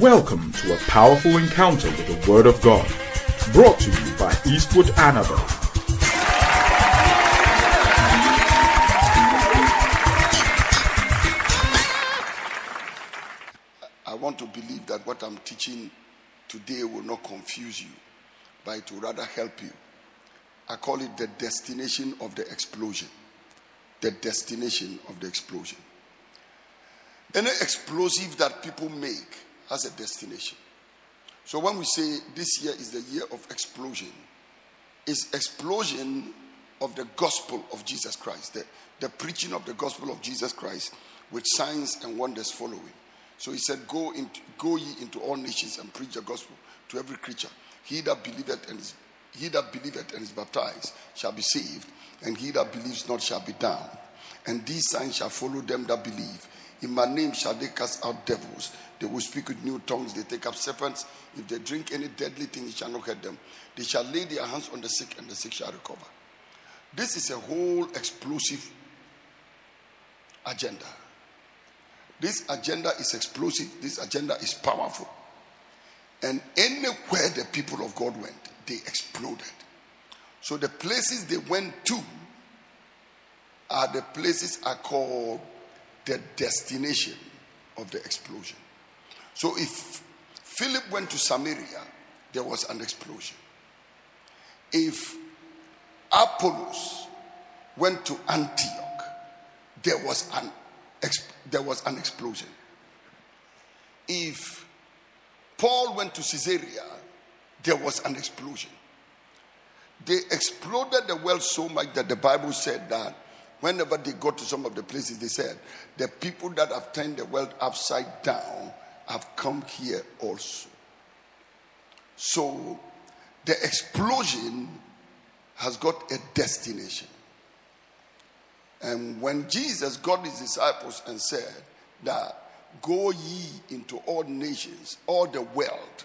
Welcome to a powerful encounter with the Word of God, brought to you by Eastwood Anaba. I want to believe that what I'm teaching today will not confuse you, but it will rather help you. I call it the destination of the explosion. The destination of the explosion. Any explosive that people make has a destination. So when we say this year is the year of explosion, it's explosion of the gospel of Jesus Christ, the, the preaching of the gospel of Jesus Christ with signs and wonders following. So he said, Go into go ye into all nations and preach the gospel to every creature. He that believeth and is he that believeth and is baptized shall be saved, and he that believes not shall be damned. And these signs shall follow them that believe. In my name shall they cast out devils. They will speak with new tongues. They take up serpents. If they drink any deadly thing, it shall not hurt them. They shall lay their hands on the sick, and the sick shall recover. This is a whole explosive agenda. This agenda is explosive. This agenda is powerful. And anywhere the people of God went, they exploded. So the places they went to are the places are called the destination of the explosion. So if Philip went to Samaria, there was an explosion. If Apollos went to Antioch, there was an there was an explosion. If Paul went to Caesarea, there was an explosion. They exploded the world so much that the Bible said that whenever they go to some of the places, they said, The people that have turned the world upside down have come here also. So the explosion has got a destination. And when Jesus got his disciples and said that, Go ye into all nations, all the world,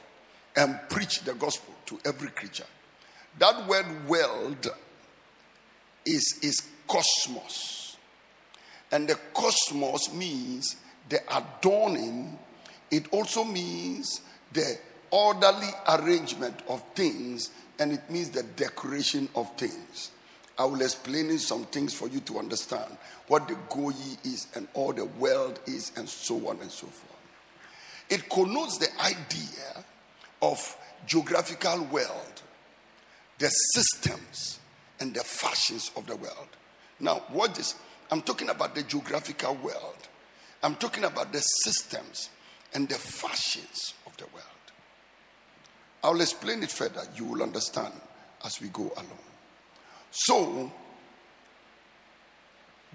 and preach the gospel to every creature. That word world is, is cosmos. And the cosmos means the adorning, it also means the orderly arrangement of things, and it means the decoration of things. I will explain some things for you to understand what the Goyi is and all the world is, and so on and so forth. It connotes the idea of geographical world, the systems and the fashions of the world. Now, what is I'm talking about the geographical world. I'm talking about the systems and the fashions of the world. I'll explain it further. You will understand as we go along. So,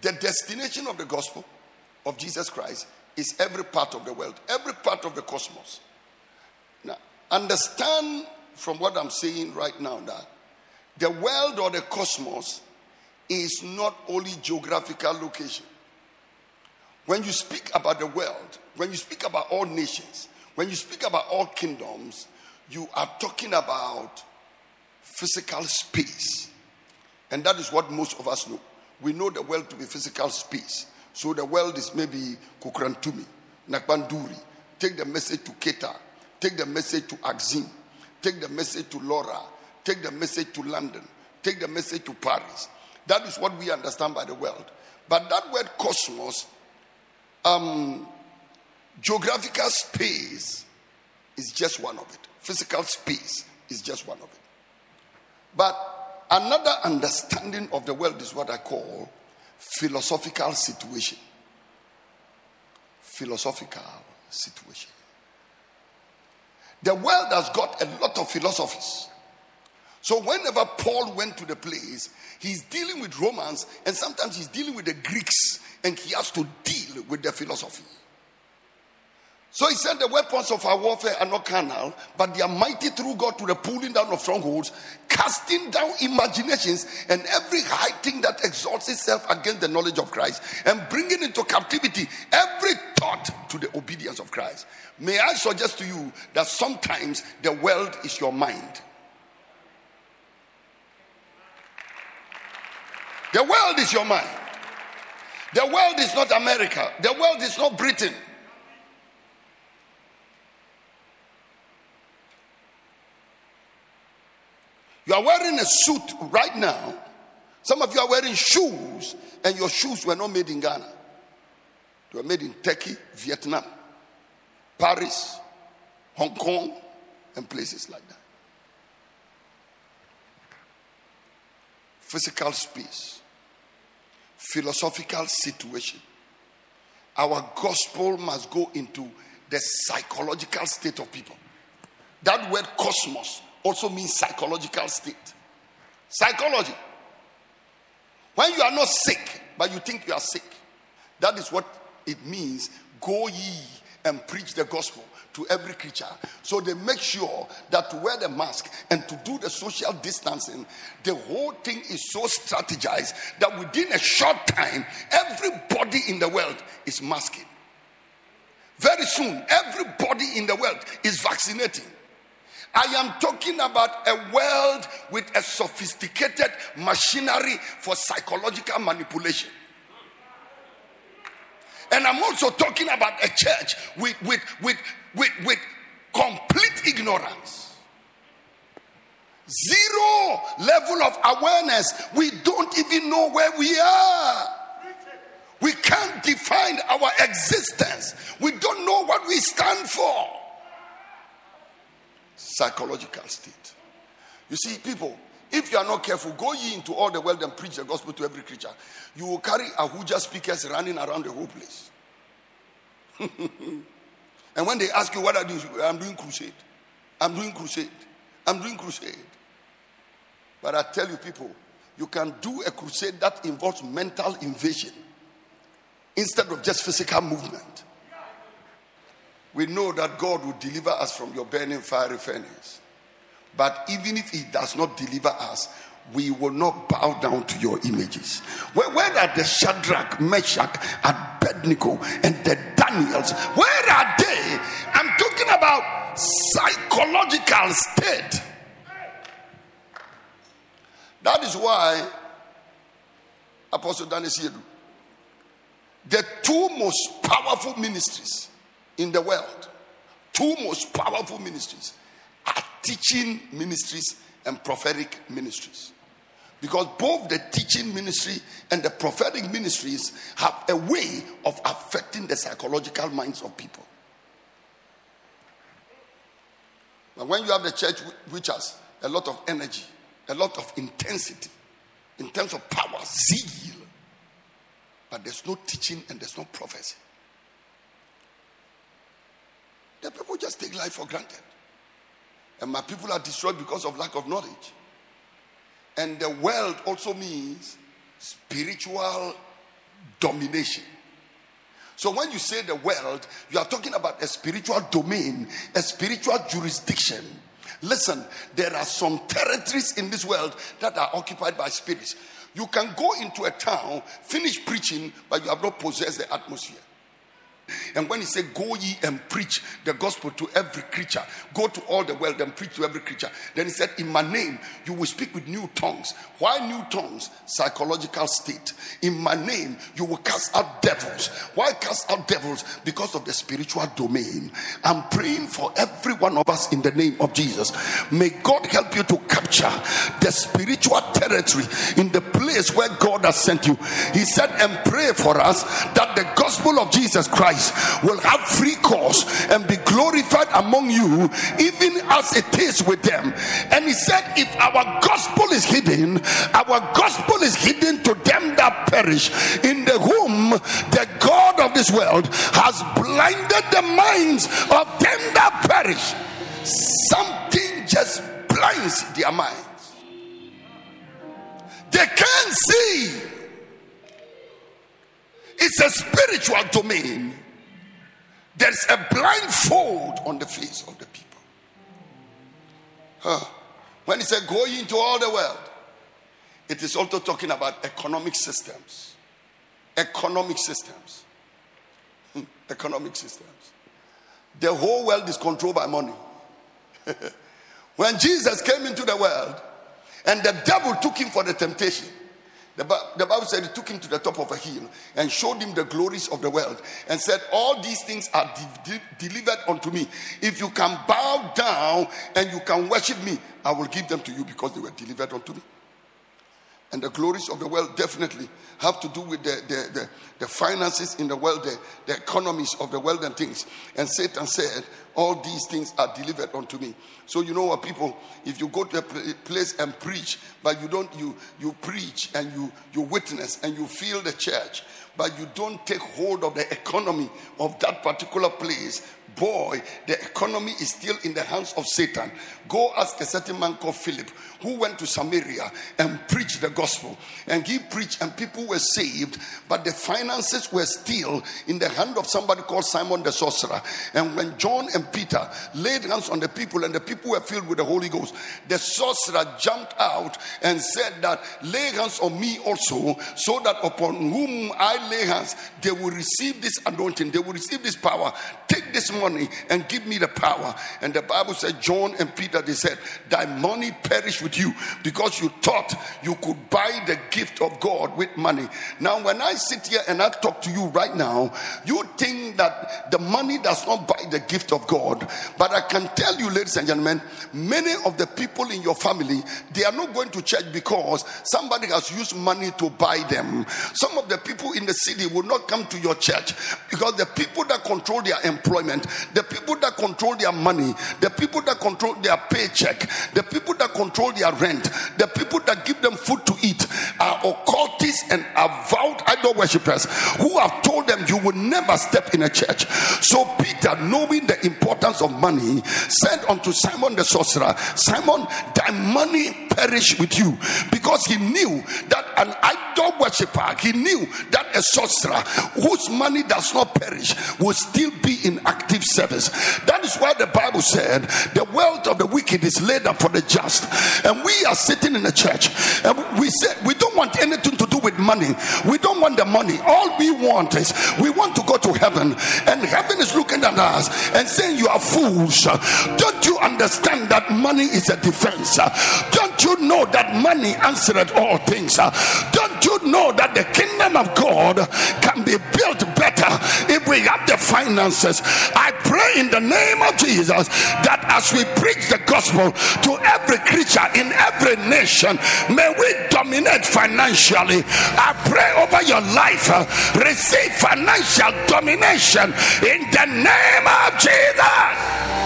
the destination of the gospel of Jesus Christ is every part of the world, every part of the cosmos. Now, understand from what I'm saying right now that the world or the cosmos is not only geographical location. When you speak about the world, when you speak about all nations, when you speak about all kingdoms, you are talking about physical space. And that is what most of us know. We know the world to be physical space. So the world is maybe Kukrantumi, Nakbanduri. Take the message to Keta. Take the message to Axim. Take the message to Lawra. Take the message to London. Take the message to Paris. That is what we understand by the world. But that word cosmos, um, geographical space, is just one of it. Physical space is just one of it. But another understanding of the world is what I call philosophical situation. Philosophical situation. The world has got a lot of philosophies. So whenever Paul went to the place, he's dealing with Romans and sometimes he's dealing with the Greeks and he has to deal with their philosophy. So he said the weapons of our warfare are not carnal, but they are mighty through God to the pulling down of strongholds, casting down imaginations and every high thing that exalts itself against the knowledge of Christ, and bringing into captivity every thought to the obedience of Christ. May I suggest to you that sometimes the world is your mind. The world is your mind. The world is not America. The world is not Britain. You are wearing a suit right now. Some of you are wearing shoes, and your shoes were not made in Ghana. They were made in Turkey, Vietnam, Paris, Hong Kong, and places like that. Physical space philosophical situation. Our gospel must go into the psychological state of people. That word cosmos also means psychological state. Psychology. When you are not sick, but you think you are sick, that is what it means. Go ye and preach the gospel to every creature. So they make sure that to wear the mask and to do the social distancing, the whole thing is so strategized that within a short time, everybody in the world is masking. Very soon, everybody in the world is vaccinating. I am talking about a world with a sophisticated machinery for psychological manipulation. And I'm also talking about a church with, with, with, with, with complete ignorance. Zero level of awareness. We don't even know where we are. We can't define our existence. We don't know what we stand for. Psychological state. You see, people, if you are not careful, go ye into all the world and preach the gospel to every creature. You will carry Ahuja speakers running around the whole place. and when they ask you what are you I'm doing crusade. I'm doing crusade. I'm doing crusade. But I tell you, people, you can do a crusade that involves mental invasion instead of just physical movement. We know that God will deliver us from your burning fiery furnace. But even if He does not deliver us, we will not bow down to your images. Where, where are the Shadrach, Meshach, and Abednego, and the Daniels? Where are they? I'm talking about psychological state. That is why Apostle Daniel said, the two most powerful ministries in the world, two most powerful ministries teaching ministries and prophetic ministries. Because both the teaching ministry and the prophetic ministries have a way of affecting the psychological minds of people. But when you have the church which has a lot of energy, a lot of intensity, in terms of power, zeal, but there's no teaching and there's no prophecy, the people just take life for granted. And my people are destroyed because of lack of knowledge. And the world also means spiritual domination. So when you say the world, you are talking about a spiritual domain, a spiritual jurisdiction. Listen, there are some territories in this world that are occupied by spirits. You can go into a town, finish preaching, but you have not possessed the atmosphere. And when he said, Go ye and preach the gospel to every creature, go to all the world and preach to every creature. Then he said, In my name, you will speak with new tongues. Why new tongues? Psychological state. In my name, you will cast out devils. Why cast out devils? Because of the spiritual domain. I'm praying for every one of us in the name of Jesus. May God help you to capture the spiritual territory in the place where God has sent you. He said, And pray for us that the gospel of Jesus Christ Christ will have free course and be glorified among you, even as it is with them. And he said, If our gospel is hidden, our gospel is hidden to them that perish, in the whom the God of this world has blinded the minds of them that perish. Something just blinds their minds. They can't see. It's a spiritual domain. There's a blindfold on the face of the people. Huh. When he said, Go into all the world, it is also talking about economic systems. Economic systems. Hmm. economic systems. The whole world is controlled by money. when Jesus came into the world and the devil took him for the temptation, The, Bible said he took him to the top of a hill and showed him the glories of the world and said, All these things are de- de- delivered unto me. If you can bow down and you can worship me, I will give them to you because they were delivered unto me. And the glories of the world definitely have to do with the, the, the, the finances in the world, the, the economies of the world and things. And Satan said, All these things are delivered unto me. So you know what, people, if you go to a place and preach, but you don't, you you preach and you you witness and you feel the church, but you don't take hold of the economy of that particular place, boy, the economy is still in the hands of Satan. Go ask a certain man called Philip who went to Samaria and preached the gospel. And he preached, and people were saved, but the finances were still in the hand of somebody called Simon the sorcerer. And when John and Peter laid hands on the people, and the people were filled with the Holy Ghost, the sorcerer jumped out and said that lay hands on me also, so that upon whom I lay hands, they will receive this anointing, they will receive this power. Take this money and give me the power. And the Bible said, John and Peter, they said, Thy money perish with you because you thought you could buy the gift of God with money. Now, when I sit here and I talk to you right now, you think that the money does not buy the gift of God. But I can tell you, ladies and gentlemen, many of the people in your family, they are not going to church because somebody has used money to buy them. Some of the people in the city will not come to your church because the people that control their employment, the people that control their money, the people that control their paycheck, the people that control their rent, the people that give them food to eat are occultists and avowed idol worshippers who have told them you will never step in a church. So Peter, knowing the importance of money, said unto Simon the sorcerer, Simon, thy money perish with you because he knew that an idol worshipper, he knew that a sorcerer whose money does not perish will still be in active service. That is why the Bible said the wealth of the wicked is laid up for the just. And we are sitting in a church and we say we don't want anything to do with money. We don't want the money. All we want is we want to go to heaven. And heaven is looking at us and saying, You are fools. Don't you understand that money is a defense? Don't you know that money answered all things? Don't you know that the kingdom of God can be built better if we have the finances? I pray in the name of Jesus that as we preach the gospel to every creature in every nation, may we dominate financially. I pray over your life, receive financial domination in the name of Jesus.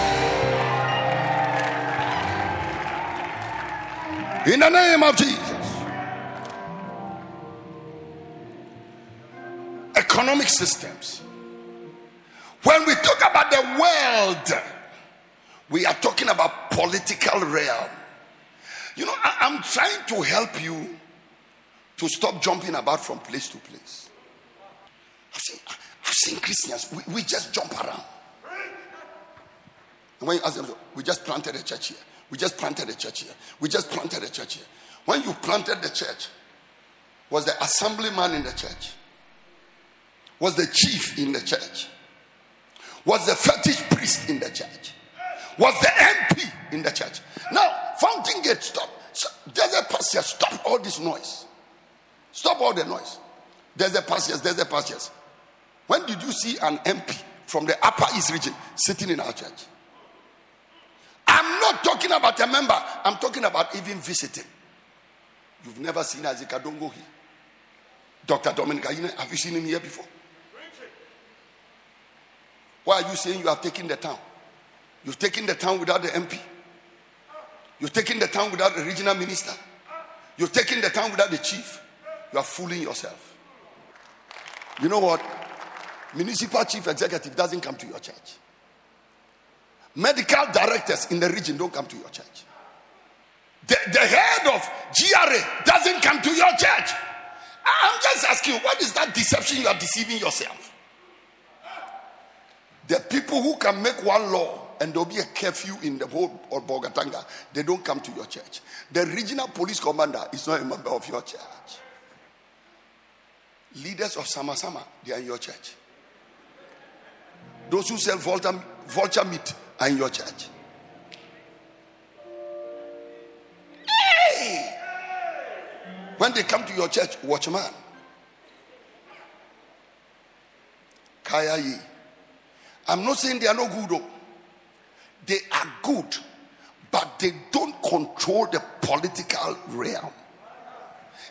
In the name of Jesus. Economic systems. When we talk about the world, we are talking about political realm. You know, I, am trying to help you to stop jumping about from place to place. I've seen, I've seen Christians, we, we just jump around. And when you ask them, we just planted a church here. We just planted a church here. We just planted a church here. When you planted the church, was the assemblyman in the church? Was the chief in the church? Was the fetish priest in the church? Was the MP in the church? Now, Fountain Gate, stop. There's a pastor, stop all this noise. Stop all the noise. There's a pastors, there's a pastors. When did you see an MP from the Upper East region sitting in our church? I'm not talking about a member, I'm talking about even visiting. You've never seen Isaac Adongo here. Dr. Dominic have you seen him here before? Why are you saying you have taken the town? You've taken the town without the MP. You've taken the town without the regional minister. You've taken the town without the chief. You are fooling yourself. You know what? Municipal chief executive doesn't come to your church. Medical directors in the region don't come to your church. The, the head of GRA doesn't come to your church. I'm just asking, what is that deception you are deceiving yourself? The people who can make one law and there'll be a curfew in the whole of Bolgatanga, they don't come to your church. The regional police commander is not a member of your church. Leaders of Sama Sama, they are in your church. Those who sell vulture, vulture meat are in your church. Hey! When they come to your church, watchman. Kaya ye. I'm not saying they are no good, though. They are good, but they don't control the political realm.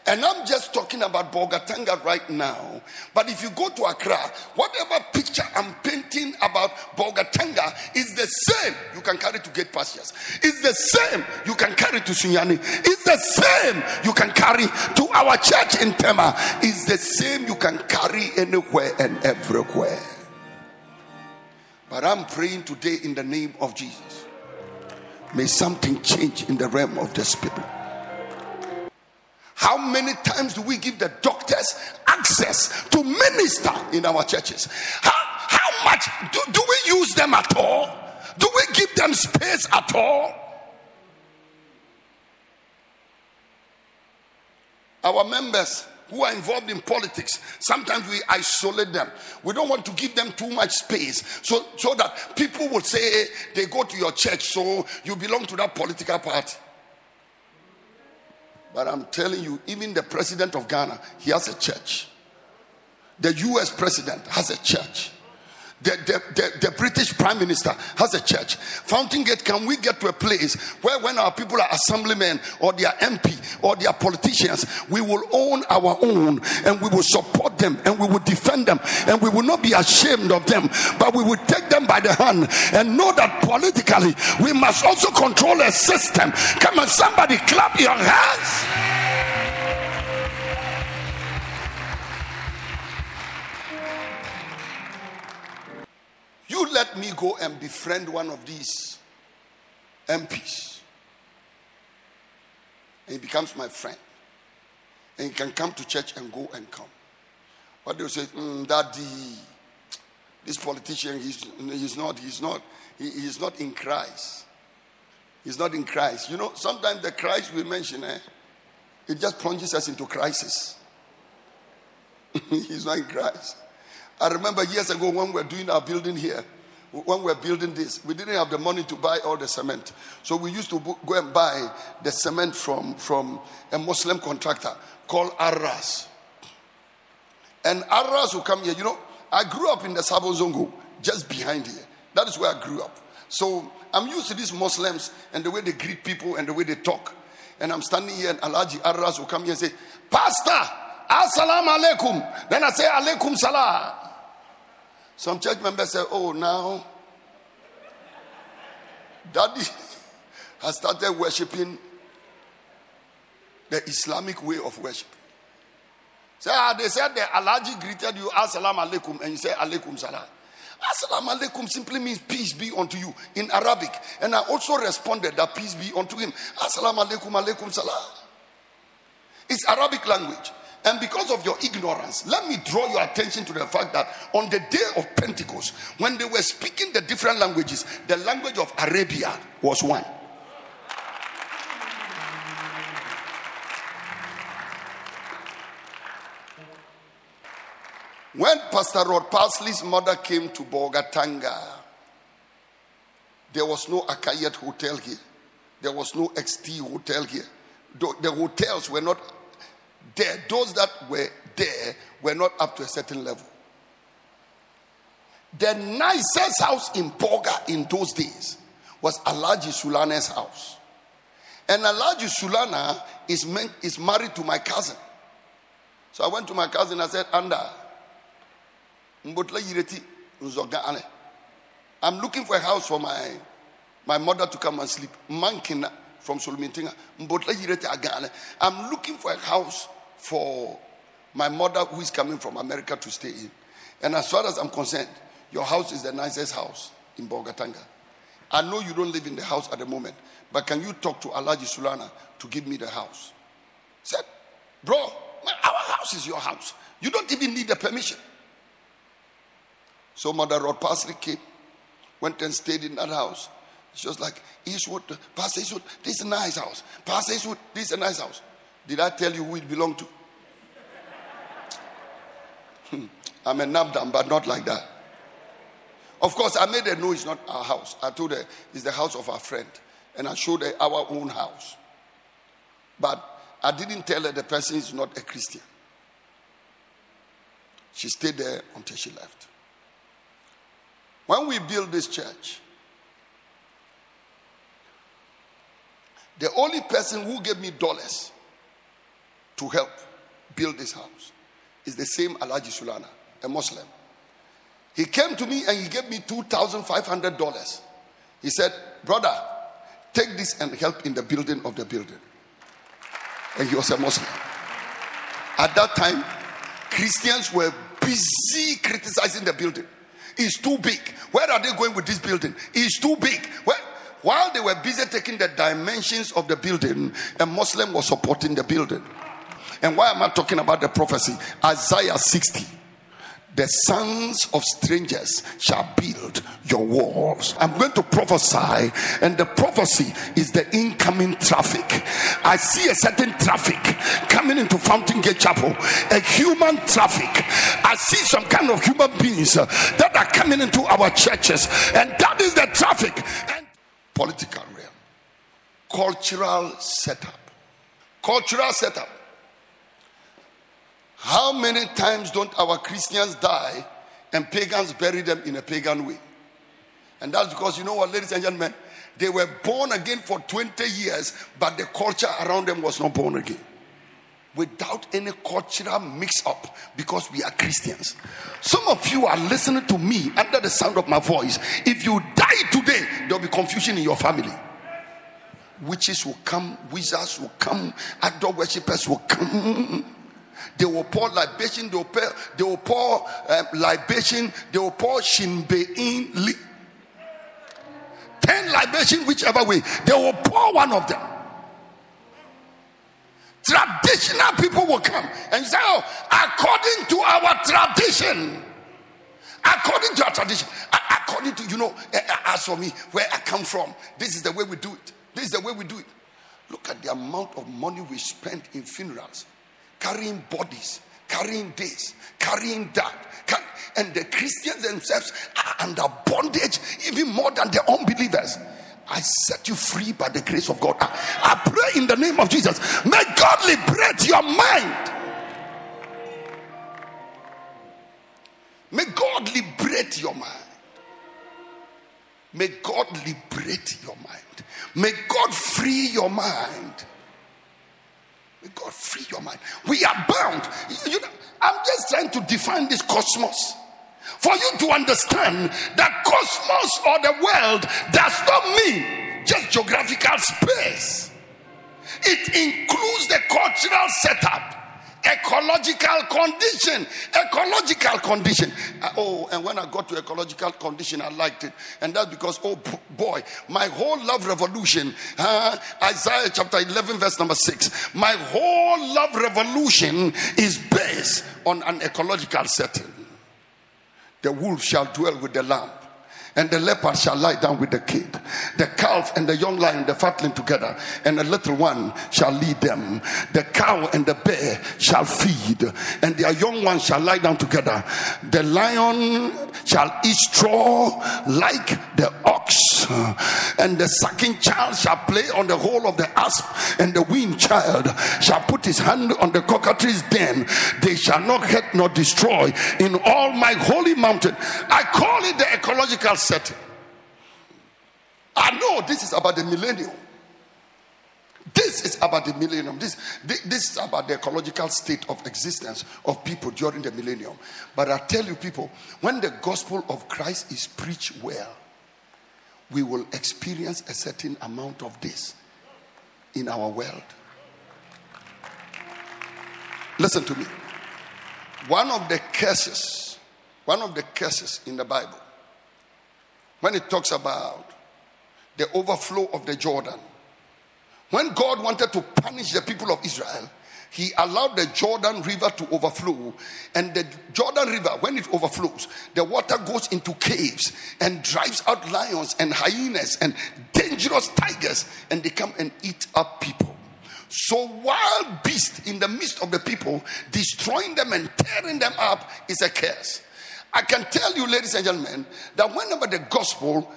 And I'm just talking about Bolgatanga right now. But if you go to Accra, whatever picture I'm painting about Bolgatanga is the same you can carry to Gate Pastures. It's the same you can carry to Sunyani. It's the same you can carry to our church in Tema. It's the same you can carry anywhere and everywhere. But I'm praying today in the name of Jesus. May something change in the realm of the spirit. How many times do we give the doctors access to minister in our churches? How, how much do, do we use them at all? Do we give them space at all? Our members who are involved in politics, sometimes we isolate them. We don't want to give them too much space so, so that people will say they go to your church, so you belong to that political party. But I'm telling you, even the president of Ghana, he has a church. The US president has a church. The, the, the, the, British Prime Minister has a church. Fountain Gate, can we get to a place where when our people are assemblymen or their MP or their politicians, we will own our own and we will support them and we will defend them and we will not be ashamed of them, but we will take them by the hand and know that politically we must also control a system. Come on, somebody clap your hands. You let me go and befriend one of these MPs. And he becomes my friend. And he can come to church and go and come. But they'll say, mm, Daddy, this politician, he's, he's not, he's not, he, he's not in Christ. He's not in Christ. You know, sometimes the Christ we mention, eh, it just plunges us into crisis. he's not in Christ. I remember years ago when we were doing our building here, when we were building this, we didn't have the money to buy all the cement. So we used to go and buy the cement from, from a Muslim contractor called Arras. And Arras will come here. You know, I grew up in the Sabo Zongo, just behind here. That is where I grew up. So I'm used to these Muslims and the way they greet people and the way they talk. And I'm standing here and Alhaji Arras will come here and say, Pastor, Assalamu alaikum. Then I say, Alaikum salam. Some church members say, Oh, now daddy has started worshiping the Islamic way of worship. So ah, they said the Alhaji greeted you, Assalamu alaikum, and you say alaikum salam. Assalamu alaikum simply means peace be unto you in Arabic. And I also responded that peace be unto him. Assalamu alaikum, alaikum salam. It's Arabic language. And because of your ignorance, let me draw your attention to the fact that on the day of Pentecost, when they were speaking the different languages, the language of Arabia was one. When Pastor Rod Parsley's mother came to Bolgatanga, there was no Akayet hotel here. There was no XT hotel here. The hotels were not there, those that were there were not up to a certain level. The nicest house in Bolga in those days was Alhaji Sulana's house. And Alhaji Sulana is, meant, is married to my cousin. So I went to my cousin I said, Anda, I'm looking for a house for my, my mother to come and sleep. Mankina from Solomintinga. I'm looking for a house for my mother who is coming from America to stay in. And as far as I'm concerned, your house is the nicest house in Bolgatanga. I know you don't live in the house at the moment, but can you talk to Alhaji Sulana to give me the house? Said, bro, our house is your house. You don't even need the permission. So Mother Rod Parsley came, went and stayed in that house. She was like, Eastwood, Pastor Eastwood, this is a nice house. Pastor Eastwood, this is a nice house. Did I tell you who it belonged to? Hmm. I'm a Nabdam, but not like that. Of course, I made her know it's not our house. I told her it's the house of our friend. And I showed her our own house. But I didn't tell her the person is not a Christian. She stayed there until she left. When we built this church, the only person who gave me dollars to help build this house is the same Alhaji Sulana, a Muslim. He came to me and he gave me $2,500. He said, Brother, take this and help in the building of the building. And he was a Muslim. At that time, Christians were busy criticizing the building. It's too big. Where are they going with this building? It's too big. Where, while they were busy taking the dimensions of the building, a Muslim was supporting the building. And why am I talking about the prophecy? Isaiah 60 the sons of strangers shall build your walls. I'm going to prophesy, and the prophecy is the incoming traffic. I see a certain traffic coming into Fountain Gate Chapel, a human traffic. I see some kind of human beings uh, that are coming into our churches, and that is the traffic. And political realm, cultural setup, cultural setup. How many times don't our Christians die and pagans bury them in a pagan way? And that's because you know what, ladies and gentlemen, they were born again for 20 years, but the culture around them was not born again. Without any cultural mix up because we are Christians. Some of you are listening to me under the sound of my voice. If you die today, there'll be confusion in your family. Witches will come, wizards will come, idol worshippers will come. They will pour libation, they will pour, they will pour um, libation, they will pour shinbein li. Ten libation, whichever way, they will pour one of them. Traditional people will come and say, Oh, according to our tradition, according to our tradition, according to, you know, as for me, where I come from, this is the way we do it. This is the way we do it. Look at the amount of money we spend in funerals carrying bodies, carrying this, carrying that. And the Christians themselves are under bondage even more than the unbelievers. I set you free by the grace of God. I, pray in the name of Jesus. May God liberate your mind. May God liberate your mind. May God liberate your mind. May God free your mind. God free your mind. We are bound. You know, I'm just trying to define this cosmos for you to understand that cosmos or the world does not mean just geographical space, it includes the cultural setup ecological condition. Ecological condition. Uh, oh, and when I got to ecological condition, I liked it. And that's because, oh boy, my whole love revolution, uh, Isaiah chapter 11, verse number 6, my whole love revolution is based on an ecological setting. The wolf shall dwell with the lamb and the leopard shall lie down with the kid. The calf and the young lion, the fatling together, and the little one shall lead them. The cow and the bear shall feed, and their young ones shall lie down together. The lion shall eat straw like the ox, Uh, and the sucking child shall play on the hole of the asp, and the weaned child shall put his hand on the cockatrice den. They shall not hurt nor destroy in all my holy mountain. I call it the ecological setting. I know this is about the millennium. This is about the millennium. This, this is about the ecological state of existence of people during the millennium. But I tell you, people, when the gospel of Christ is preached well, we will experience a certain amount of this in our world. Listen to me. One of the curses, one of the curses in the Bible when it talks about the overflow of the Jordan. When God wanted to punish the people of Israel, he allowed the Jordan River to overflow. And the Jordan River, when it overflows, the water goes into caves and drives out lions and hyenas and dangerous tigers, and they come and eat up people. So, wild beasts in the midst of the people, destroying them and tearing them up, is a curse. I can tell you, ladies and gentlemen, that whenever the gospel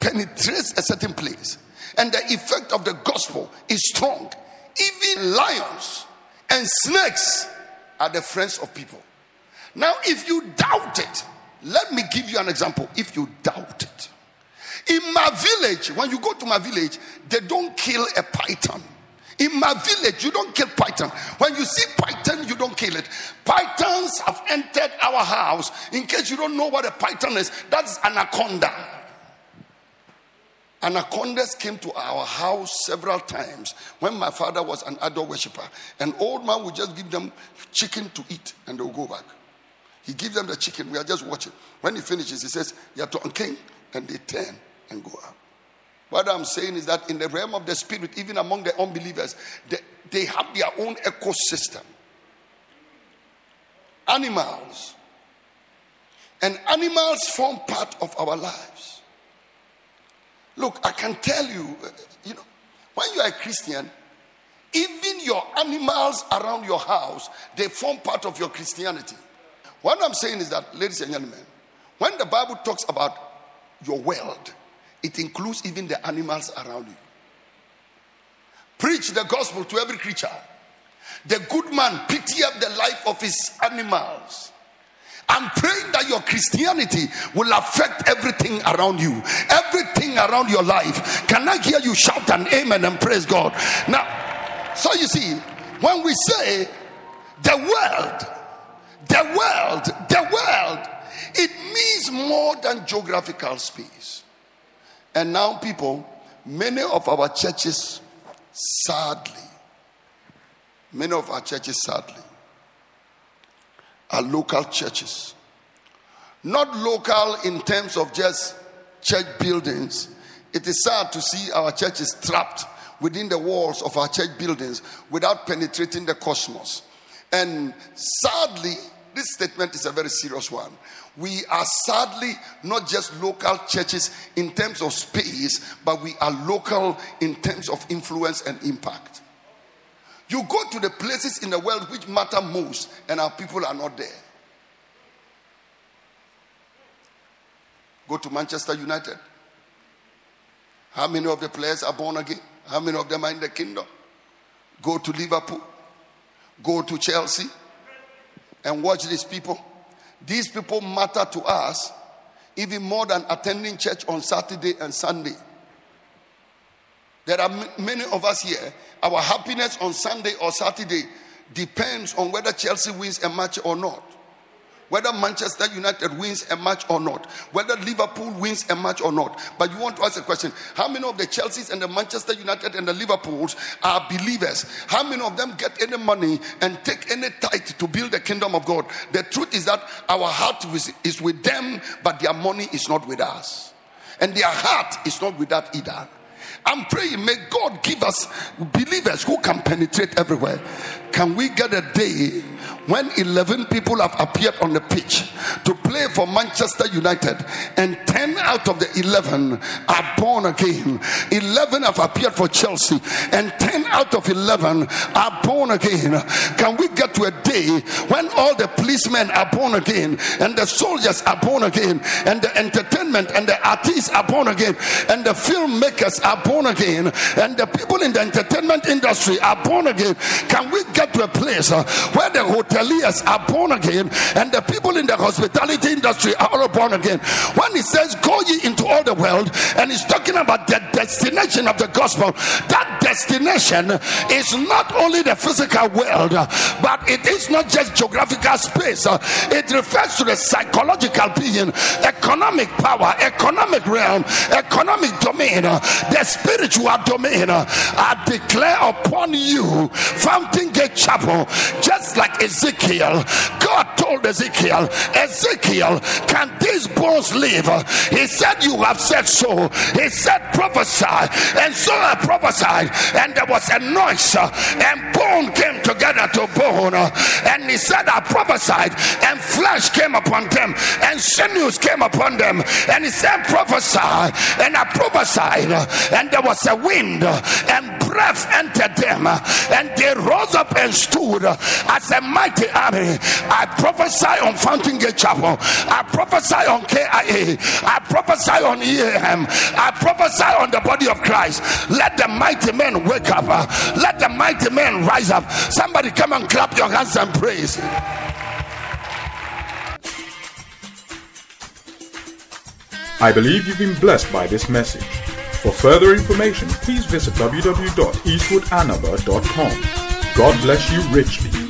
penetrates a certain place and the effect of the gospel is strong, even lions and snakes are the friends of people. Now, if you doubt it, let me give you an example. If you doubt it, in my village, when you go to my village, they don't kill a python. In my village, you don't kill python. When you see python, you don't kill it. Pythons have entered our house. In case you don't know what a python is, that's anaconda. Anacondas came to our house several times when my father was an idol worshiper. An old man would just give them chicken to eat and they'll go back. He gives them the chicken. We are just watching. When he finishes, he says, You're king, and they turn and go out. What I'm saying is that in the realm of the spirit, even among the unbelievers, they, they have their own ecosystem. Animals. And animals form part of our lives. Look, I can tell you, uh, you know, when you are a Christian, even your animals around your house, they form part of your Christianity. What I'm saying is that, ladies and gentlemen, when the Bible talks about your world, it includes even the animals around you. Preach the gospel to every creature. The good man pity up the life of his animals. I'm praying that your Christianity will affect everything around you, everything around your life. Can I hear you shout an amen and praise God? Now, so you see, when we say the world, the world, the world, it means more than geographical space. And now, people, many of our churches, sadly, many of our churches, sadly, are local churches. Not local in terms of just church buildings. It is sad to see our churches trapped within the walls of our church buildings without penetrating the cosmos. And sadly, this statement is a very serious one. We are sadly not just local churches in terms of space, but we are local in terms of influence and impact. You go to the places in the world which matter most, and our people are not there. Go to Manchester United. How many of the players are born again? How many of them are in the kingdom? Go to Liverpool. Go to Chelsea. And watch these people. These people matter to us even more than attending church on Saturday and Sunday. There are many of us here, our happiness on Sunday or Saturday depends on whether Chelsea wins a match or not whether Manchester United wins a match or not, whether Liverpool wins a match or not. But you want to ask a question how many of the Chelseas and the Manchester United and the Liverpools are believers? How many of them get any money and take any tithe to build the kingdom of God? The truth is that our heart is with them, but their money is not with us. And their heart is not with that either. I'm praying, may God give us believers who can penetrate everywhere. Can we get a day when 11 people have appeared on the pitch to play for Manchester United and 10 out of the 11 are born again? 11 have appeared for Chelsea and 10 out of 11 are born again. Can we get to a day when all the policemen are born again and the soldiers are born again and the entertainment and the artists are born again and the filmmakers are born again and the people in the entertainment industry are born again? Can we get get to a place uh, where the hoteliers are born again and the people in the hospitality industry are all born again. When he says, Go ye into all the world, and he's talking about the destination of the gospel, that destination is not only the physical world, but it is not just geographical space, uh, it refers to the psychological being, economic power, economic realm, economic domain, uh, the spiritual domain. I declare upon you, Fountain Gate chapel, just like Ezekiel. God told Ezekiel, Ezekiel, can these bones live? He said, You have said so. He said, Prophesy. And so I prophesied, and there was a noise, and bone came together to bone. And he said, I prophesied, and flesh came upon them, and sinews came upon them. And he said, Prophesy. And I prophesied, and there was a wind, and breath entered them and they rose up and stood as a mighty army. I prophesy on Fountain Gate Chapel. I prophesy on KIA. I prophesy on EAM. I prophesy on the body of Christ. Let the mighty men wake up. Let the mighty men rise up. Somebody come and clap your hands and praise. I believe you've been blessed by this message. For further information, please visit www.eastwoodanaba.com. God bless you richly.